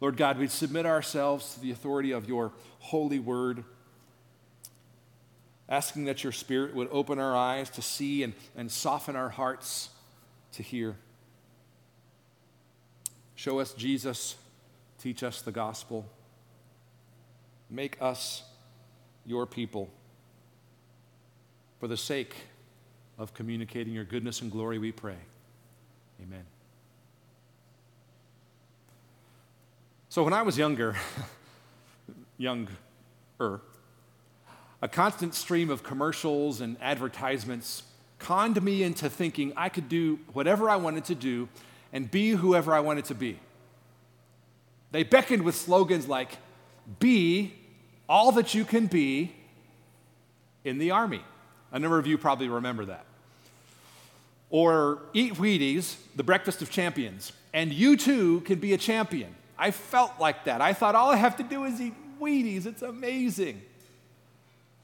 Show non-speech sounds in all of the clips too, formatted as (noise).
Lord God, we submit ourselves to the authority of your holy word, asking that your Spirit would open our eyes to see and, and soften our hearts to hear. Show us Jesus, teach us the gospel, make us your people. For the sake of communicating your goodness and glory, we pray. Amen. So when I was younger, (laughs) younger, a constant stream of commercials and advertisements conned me into thinking I could do whatever I wanted to do and be whoever I wanted to be. They beckoned with slogans like, Be all that you can be in the army. A number of you probably remember that. Or eat Wheaties, the breakfast of champions, and you too can be a champion. I felt like that. I thought all I have to do is eat Wheaties. It's amazing.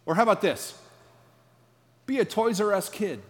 Or how about this? Be a Toys R Us kid.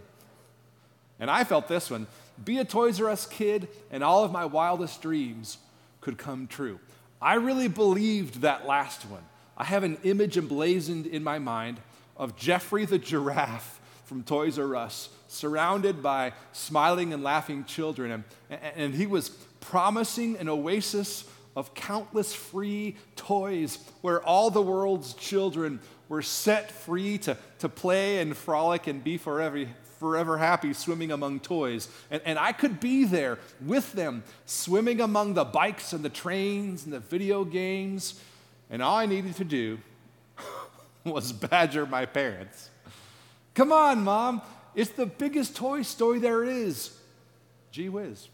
And I felt this one be a Toys R Us kid, and all of my wildest dreams could come true. I really believed that last one. I have an image emblazoned in my mind of Geoffrey the giraffe from Toys R Us, surrounded by smiling and laughing children. And, and he was promising an oasis of countless free toys where all the world's children were set free to, to play and frolic and be forever, forever happy swimming among toys. And, and I could be there with them, swimming among the bikes and the trains and the video games. And all I needed to do (laughs) was badger my parents. Come on, mom, it's the biggest toy store there is. Gee whiz.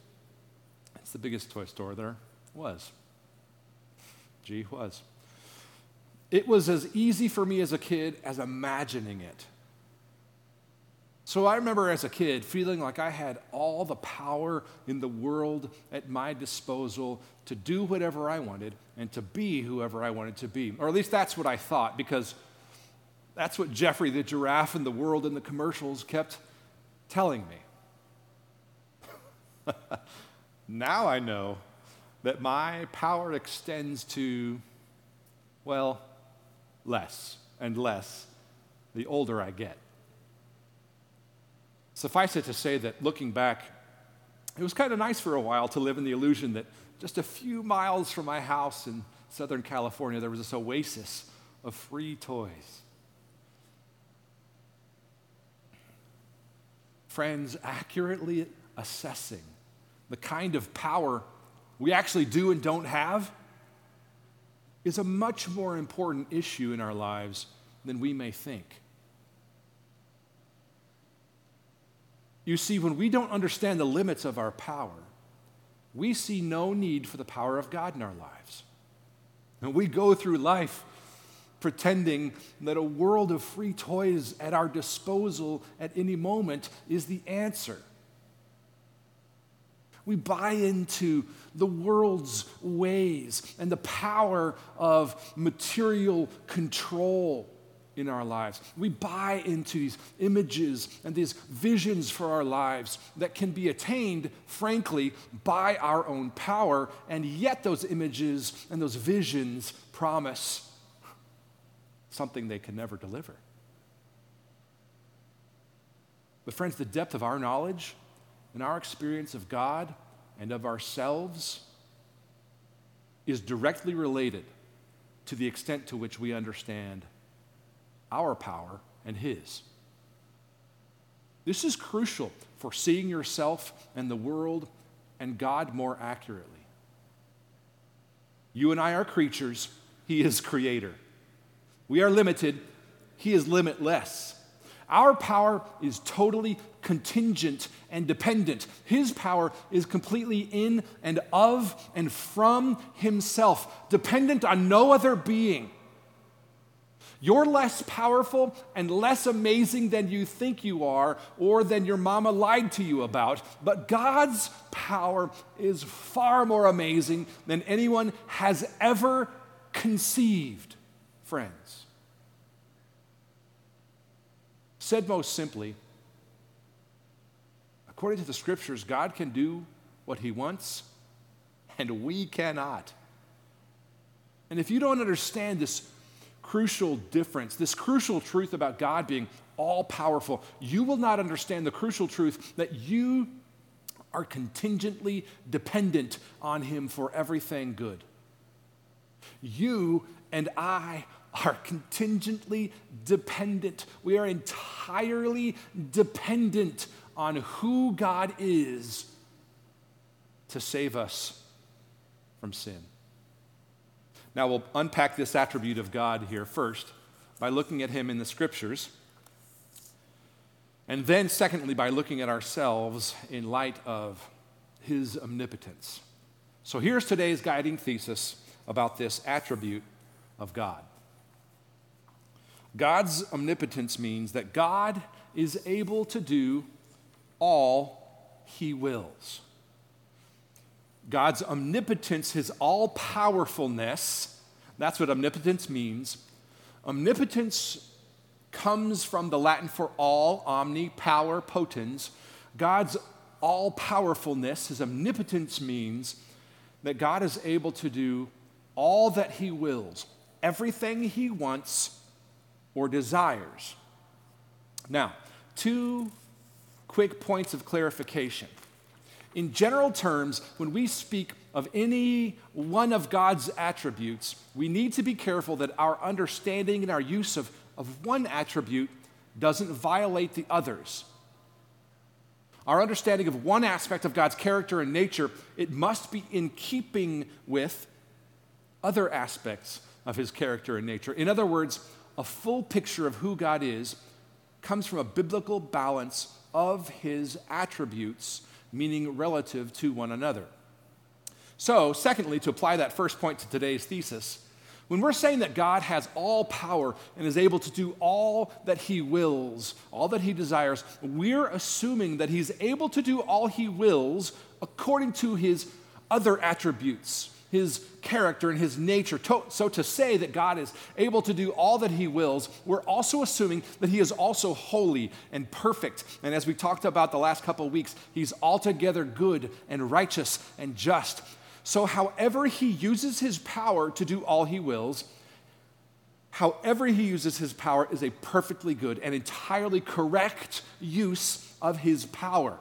It's the biggest toy store there was. Gee whiz. It was as easy for me as a kid as imagining it. So I remember as a kid feeling like I had all the power in the world at my disposal to do whatever I wanted and to be whoever I wanted to be. Or at least that's what I thought because that's what Geoffrey the giraffe and the world in the commercials kept telling me. (laughs) now I know that my power extends to, well, less and less the older I get. Suffice it to say that looking back, it was kind of nice for a while to live in the illusion that just a few miles from my house in Southern California, there was this oasis of free toys. Friends, accurately assessing the kind of power we actually do and don't have is a much more important issue in our lives than we may think. You see, when we don't understand the limits of our power, we see no need for the power of God in our lives. And we go through life pretending that a world of free toys at our disposal at any moment is the answer. We buy into the world's ways and the power of material control in our lives. We buy into these images and these visions for our lives that can be attained, frankly, by our own power, and yet those images and those visions promise something they can never deliver. But, friends, the depth of our knowledge and our experience of God and of ourselves is directly related to the extent to which we understand our power and His. This is crucial for seeing yourself and the world and God more accurately. You and I are creatures, He is creator. We are limited, He is limitless. Our power is totally contingent and dependent. His power is completely in and of and from Himself, dependent on no other being. You're less powerful and less amazing than you think you are or than your mama lied to you about. But God's power is far more amazing than anyone has ever conceived, friends. Said most simply, according to the scriptures, God can do what he wants, and we cannot. And if you don't understand this crucial difference, this crucial truth about God being all powerful, you will not understand the crucial truth that you are contingently dependent on Him for everything good. You and I are contingently dependent. We are entirely dependent on who God is to save us from sin. Now, we'll unpack this attribute of God here first by looking at him in the scriptures. And then, secondly, by looking at ourselves in light of his omnipotence. So, here's today's guiding thesis about this attribute of God God's omnipotence means that God is able to do all he wills. God's omnipotence, his all powerfulness, that's what omnipotence means. Omnipotence comes from the Latin for all, omni, power, potens. God's all powerfulness, his omnipotence means that God is able to do all that he wills, everything he wants or desires. Now, two quick points of clarification. In general terms, when we speak of any one of God's attributes, we need to be careful that our understanding and our use of, of one attribute doesn't violate the others. Our understanding of one aspect of God's character and nature, it must be in keeping with other aspects of his character and nature. In other words, a full picture of who God is comes from a biblical balance of his attributes meaning relative to one another. So, secondly, to apply that first point to today's thesis, when we're saying that God has all power and is able to do all that he wills, all that he desires, we're assuming that he's able to do all he wills according to his other attributes his character and his nature. So, to say that God is able to do all that he wills, we're also assuming that he is also holy and perfect. And as we talked about the last couple of weeks, he's altogether good and righteous and just. So, however he uses his power to do all he wills, however he uses his power is a perfectly good and entirely correct use of his power.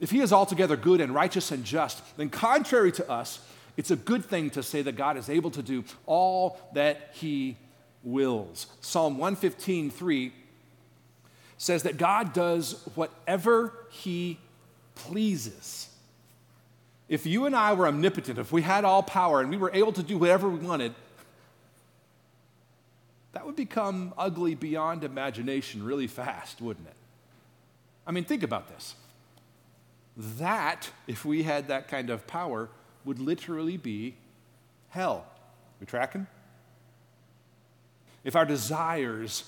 If he is altogether good and righteous and just, then contrary to us, it's a good thing to say that God is able to do all that he wills. Psalm 115, 3 says that God does whatever he pleases. If you and I were omnipotent, if we had all power and we were able to do whatever we wanted, that would become ugly beyond imagination really fast, wouldn't it? I mean, think about this. That, if we had that kind of power, would literally be hell. We tracking? If our desires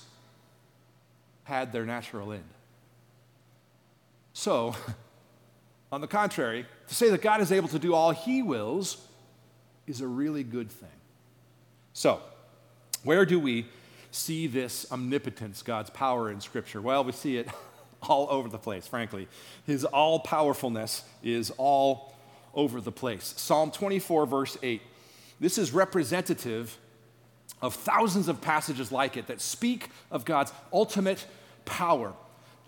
had their natural end. So, (laughs) on the contrary, to say that God is able to do all he wills is a really good thing. So, where do we see this omnipotence, God's power in Scripture? Well, we see it all over the place, frankly. His all powerfulness is all over the place. Psalm 24, verse 8. This is representative of thousands of passages like it that speak of God's ultimate power.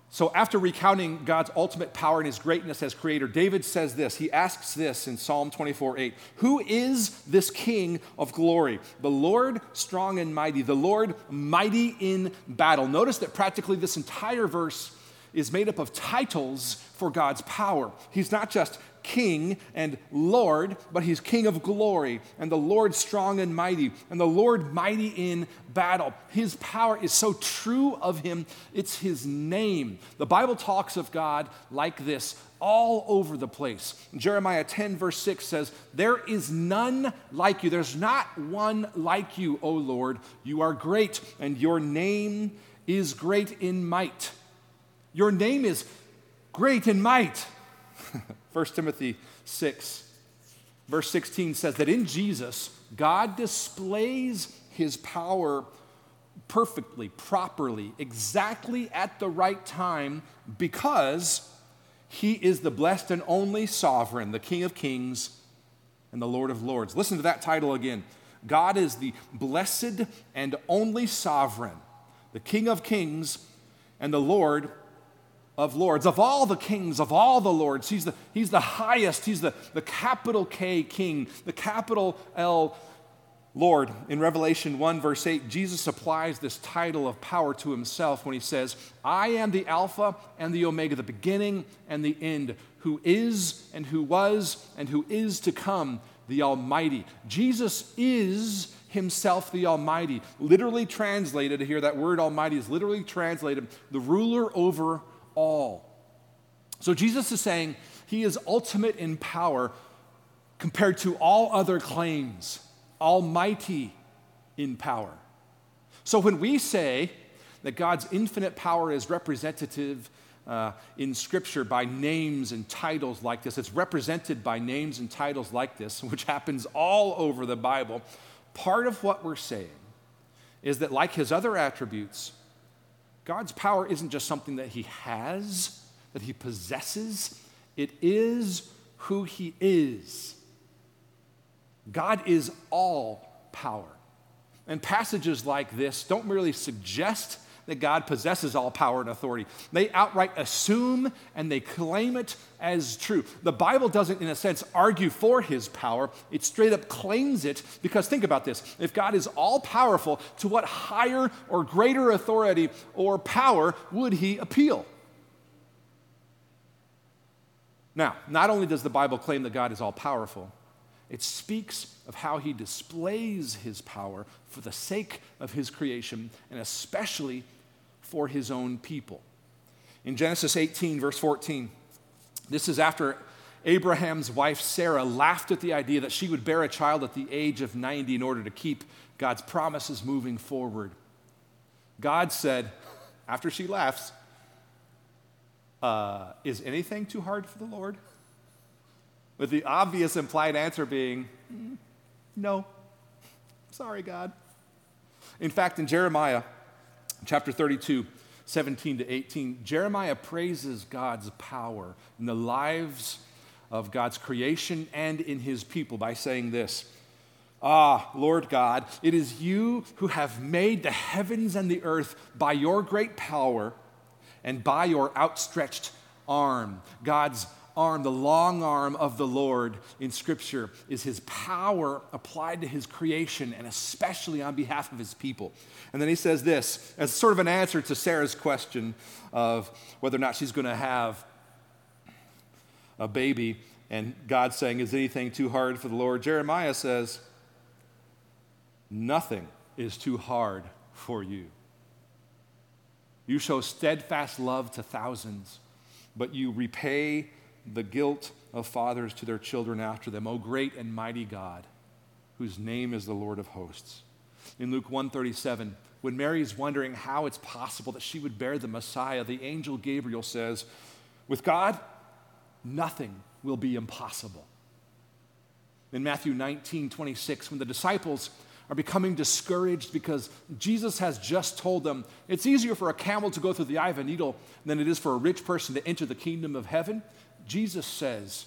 So, after recounting God's ultimate power and his greatness as creator, David says this. He asks this in Psalm 24 8 Who is this King of glory? The Lord strong and mighty, the Lord mighty in battle. Notice that practically this entire verse is made up of titles for God's power. He's not just King and Lord, but he's King of glory, and the Lord strong and mighty, and the Lord mighty in battle. His power is so true of him, it's his name. The Bible talks of God like this all over the place. Jeremiah 10, verse 6 says, There is none like you. There's not one like you, O Lord. You are great, and your name is great in might. Your name is great in might. (laughs) 1 Timothy 6, verse 16 says that in Jesus, God displays his power perfectly, properly, exactly at the right time because he is the blessed and only sovereign, the King of kings and the Lord of lords. Listen to that title again. God is the blessed and only sovereign, the King of kings and the Lord of lords. Of all the kings, of all the lords, he's the, he's the highest. He's the, the capital K king, the capital L Lord. In Revelation 1, verse 8, Jesus applies this title of power to himself when he says, I am the Alpha and the Omega, the beginning and the end, who is and who was and who is to come, the Almighty. Jesus is himself the Almighty. Literally translated here, that word Almighty is literally translated the ruler over all. So Jesus is saying he is ultimate in power compared to all other claims, almighty in power. So when we say that God's infinite power is representative uh, in Scripture by names and titles like this, it's represented by names and titles like this, (laughs) which happens all over the Bible. Part of what we're saying is that, like his other attributes, God's power isn't just something that he has, that he possesses, it is who he is. God is all power. And passages like this don't merely suggest that God possesses all power and authority. They outright assume and they claim it as true. The Bible doesn't, in a sense, argue for his power, it straight up claims it because think about this. If God is all powerful, to what higher or greater authority or power would he appeal? Now, not only does the Bible claim that God is all powerful, it speaks of how he displays his power for the sake of his creation and especially for his own people. In Genesis 18, verse 14, this is after Abraham's wife Sarah laughed at the idea that she would bear a child at the age of 90 in order to keep God's promises moving forward. God said, after she laughs, uh, Is anything too hard for the Lord? With the obvious implied answer being, mm, No. Sorry, God. In fact, in Jeremiah chapter 32, 17 to 18, Jeremiah praises God's power in the lives of God's creation and in his people by saying this Ah, Lord God, it is you who have made the heavens and the earth by your great power and by your outstretched arm. God's arm, the long arm of the Lord in Scripture, is his power applied to his creation and especially on behalf of his people. And then he says this as sort of an answer to Sarah's question of whether or not she's going to have a baby, and God saying, Is anything too hard for the Lord? Jeremiah says, Nothing is too hard for you. You show steadfast love to thousands, but you repay the guilt of fathers to their children after them. O great and mighty God, whose name is the Lord of hosts. In Luke 137, when Mary is wondering how it's possible that she would bear the Messiah, the angel Gabriel says, With God, nothing will be impossible. In Matthew 19, 26, when the disciples are becoming discouraged because Jesus has just told them it's easier for a camel to go through the eye of a needle than it is for a rich person to enter the kingdom of heaven. Jesus says,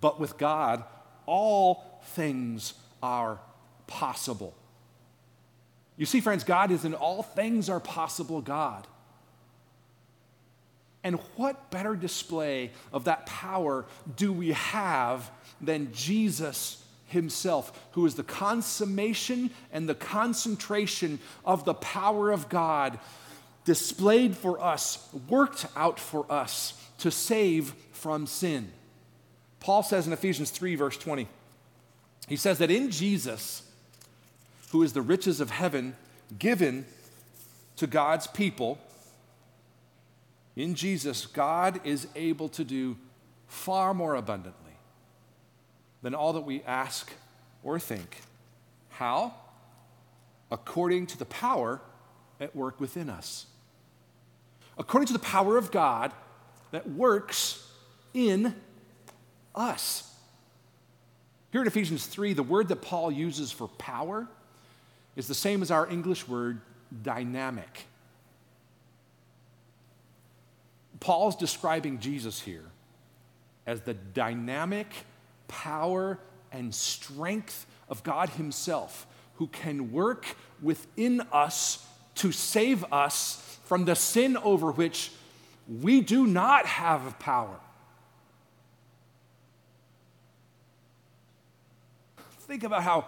but with God, all things are possible. You see, friends, God is an all things are possible God. And what better display of that power do we have than Jesus himself, who is the consummation and the concentration of the power of God displayed for us, worked out for us to save from sin. Paul says in Ephesians 3, verse 20, he says that in Jesus, who is the riches of heaven given to God's people, in Jesus, God is able to do far more abundantly than all that we ask or think. How? According to the power at work within us. According to the power of God that works in us. Here in Ephesians 3, the word that Paul uses for power is the same as our English word dynamic. Paul's describing Jesus here as the dynamic power and strength of God Himself who can work within us to save us from the sin over which we do not have power. Think about how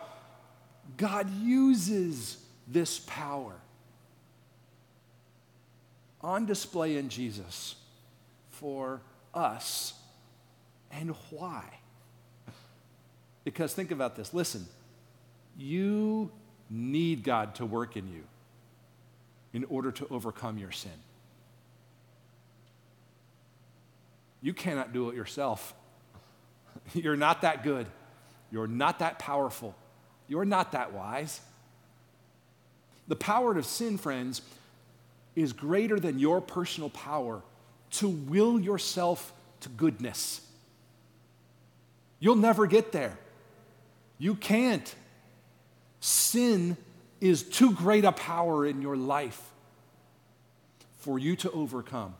God uses this power on display in Jesus for us and why. Because think about this listen, you need God to work in you in order to overcome your sin. You cannot do it yourself. (laughs) You're not that good. You're not that powerful. You're not that wise. The power of sin, friends, is greater than your personal power to will yourself to goodness. You'll never get there. You can't. Sin is too great a power in your life for you to overcome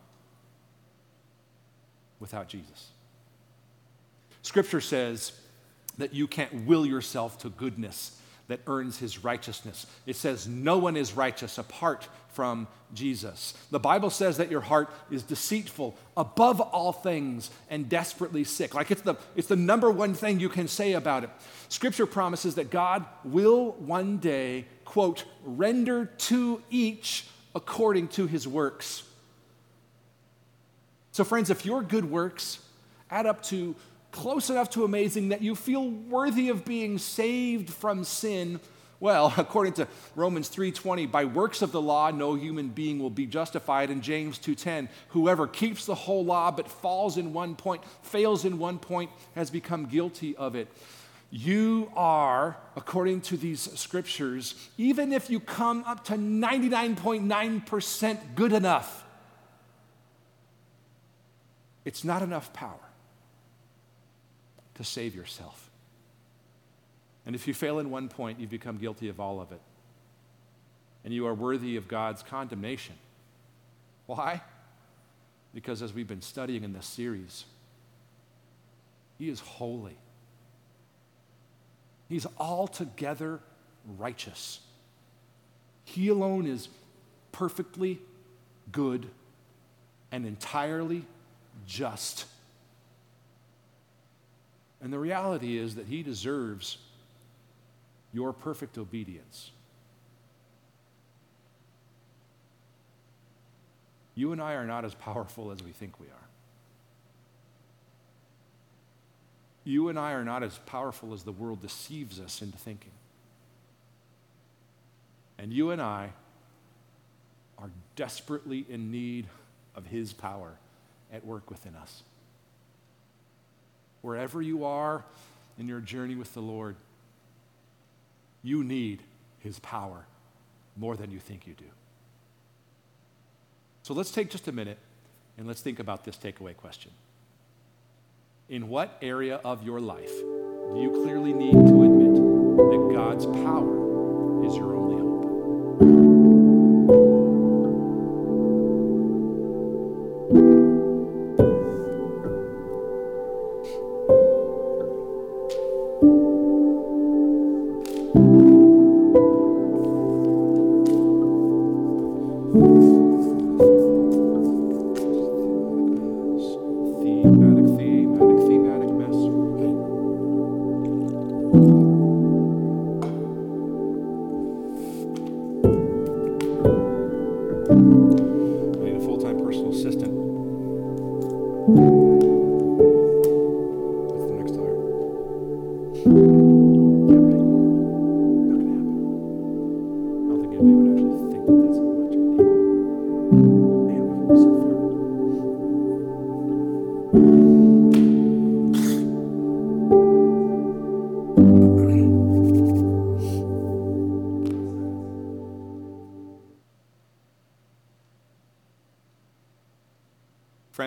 without Jesus. Scripture says that you can't will yourself to goodness that earns his righteousness. It says, No one is righteous apart from Jesus. The Bible says that your heart is deceitful above all things and desperately sick. Like it's the, it's the number one thing you can say about it. Scripture promises that God will one day, quote, render to each according to his works. So, friends, if your good works add up to close enough to amazing that you feel worthy of being saved from sin, well, (laughs) according to Romans 3:20, by works of the law no human being will be justified. In James 2:10, whoever keeps the whole law but falls in one point, fails in one point has become guilty of it. You are, according to these scriptures, even if you come up to 99.9% good enough, it's not enough power to save yourself. And if you fail in one point, you become guilty of all of it. And you are worthy of God's condemnation. Why? Because as we've been studying in this series, He is holy. He's altogether righteous. He alone is perfectly good and entirely just. And the reality is that He deserves your perfect obedience. You and I are not as powerful as we think we are. You and I are not as powerful as the world deceives us into thinking. And you and I are desperately in need of His power at work within us. Wherever you are in your journey with the Lord, you need His power more than you think you do. So let's take just a minute and let's think about this takeaway question. In what area of your life do you clearly need to admit that God's power is your only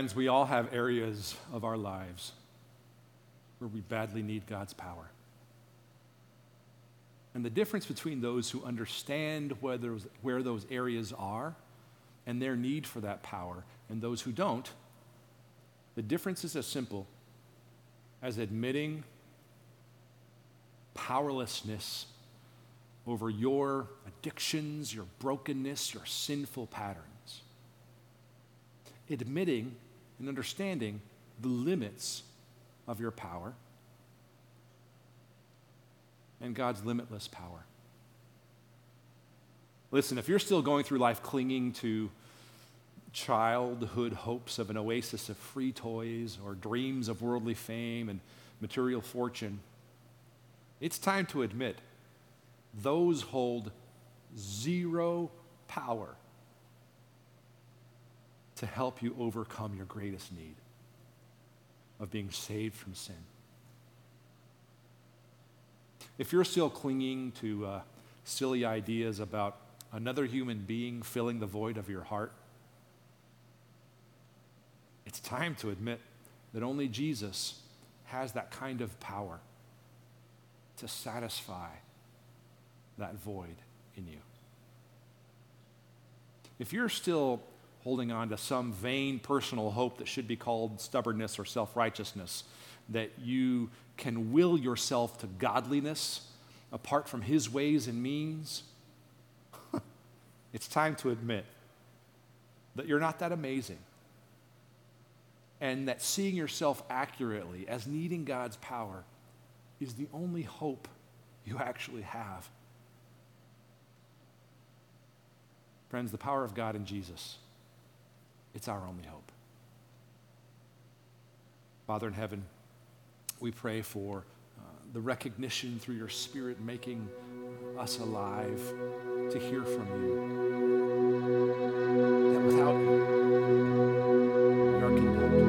Friends, we all have areas of our lives where we badly need God's power. And the difference between those who understand where those, where those areas are and their need for that power and those who don't, the difference is as simple as admitting powerlessness over your addictions, your brokenness, your sinful patterns. Admitting and understanding the limits of your power and God's limitless power. Listen, if you're still going through life clinging to childhood hopes of an oasis of free toys or dreams of worldly fame and material fortune, it's time to admit those hold zero power to help you overcome your greatest need of being saved from sin. If you're still clinging to uh, silly ideas about another human being filling the void of your heart, it's time to admit that only Jesus has that kind of power to satisfy that void in you. If you're still holding on to some vain personal hope that should be called stubbornness or self righteousness, that you can will yourself to godliness apart from His ways and means, (laughs) it's time to admit that you're not that amazing. And that seeing yourself accurately as needing God's power is the only hope you actually have. Friends, the power of God in Jesus it's our only hope. Father in heaven, we pray for uh, the recognition through your Spirit making us alive to hear from you. That without you, we are condemned.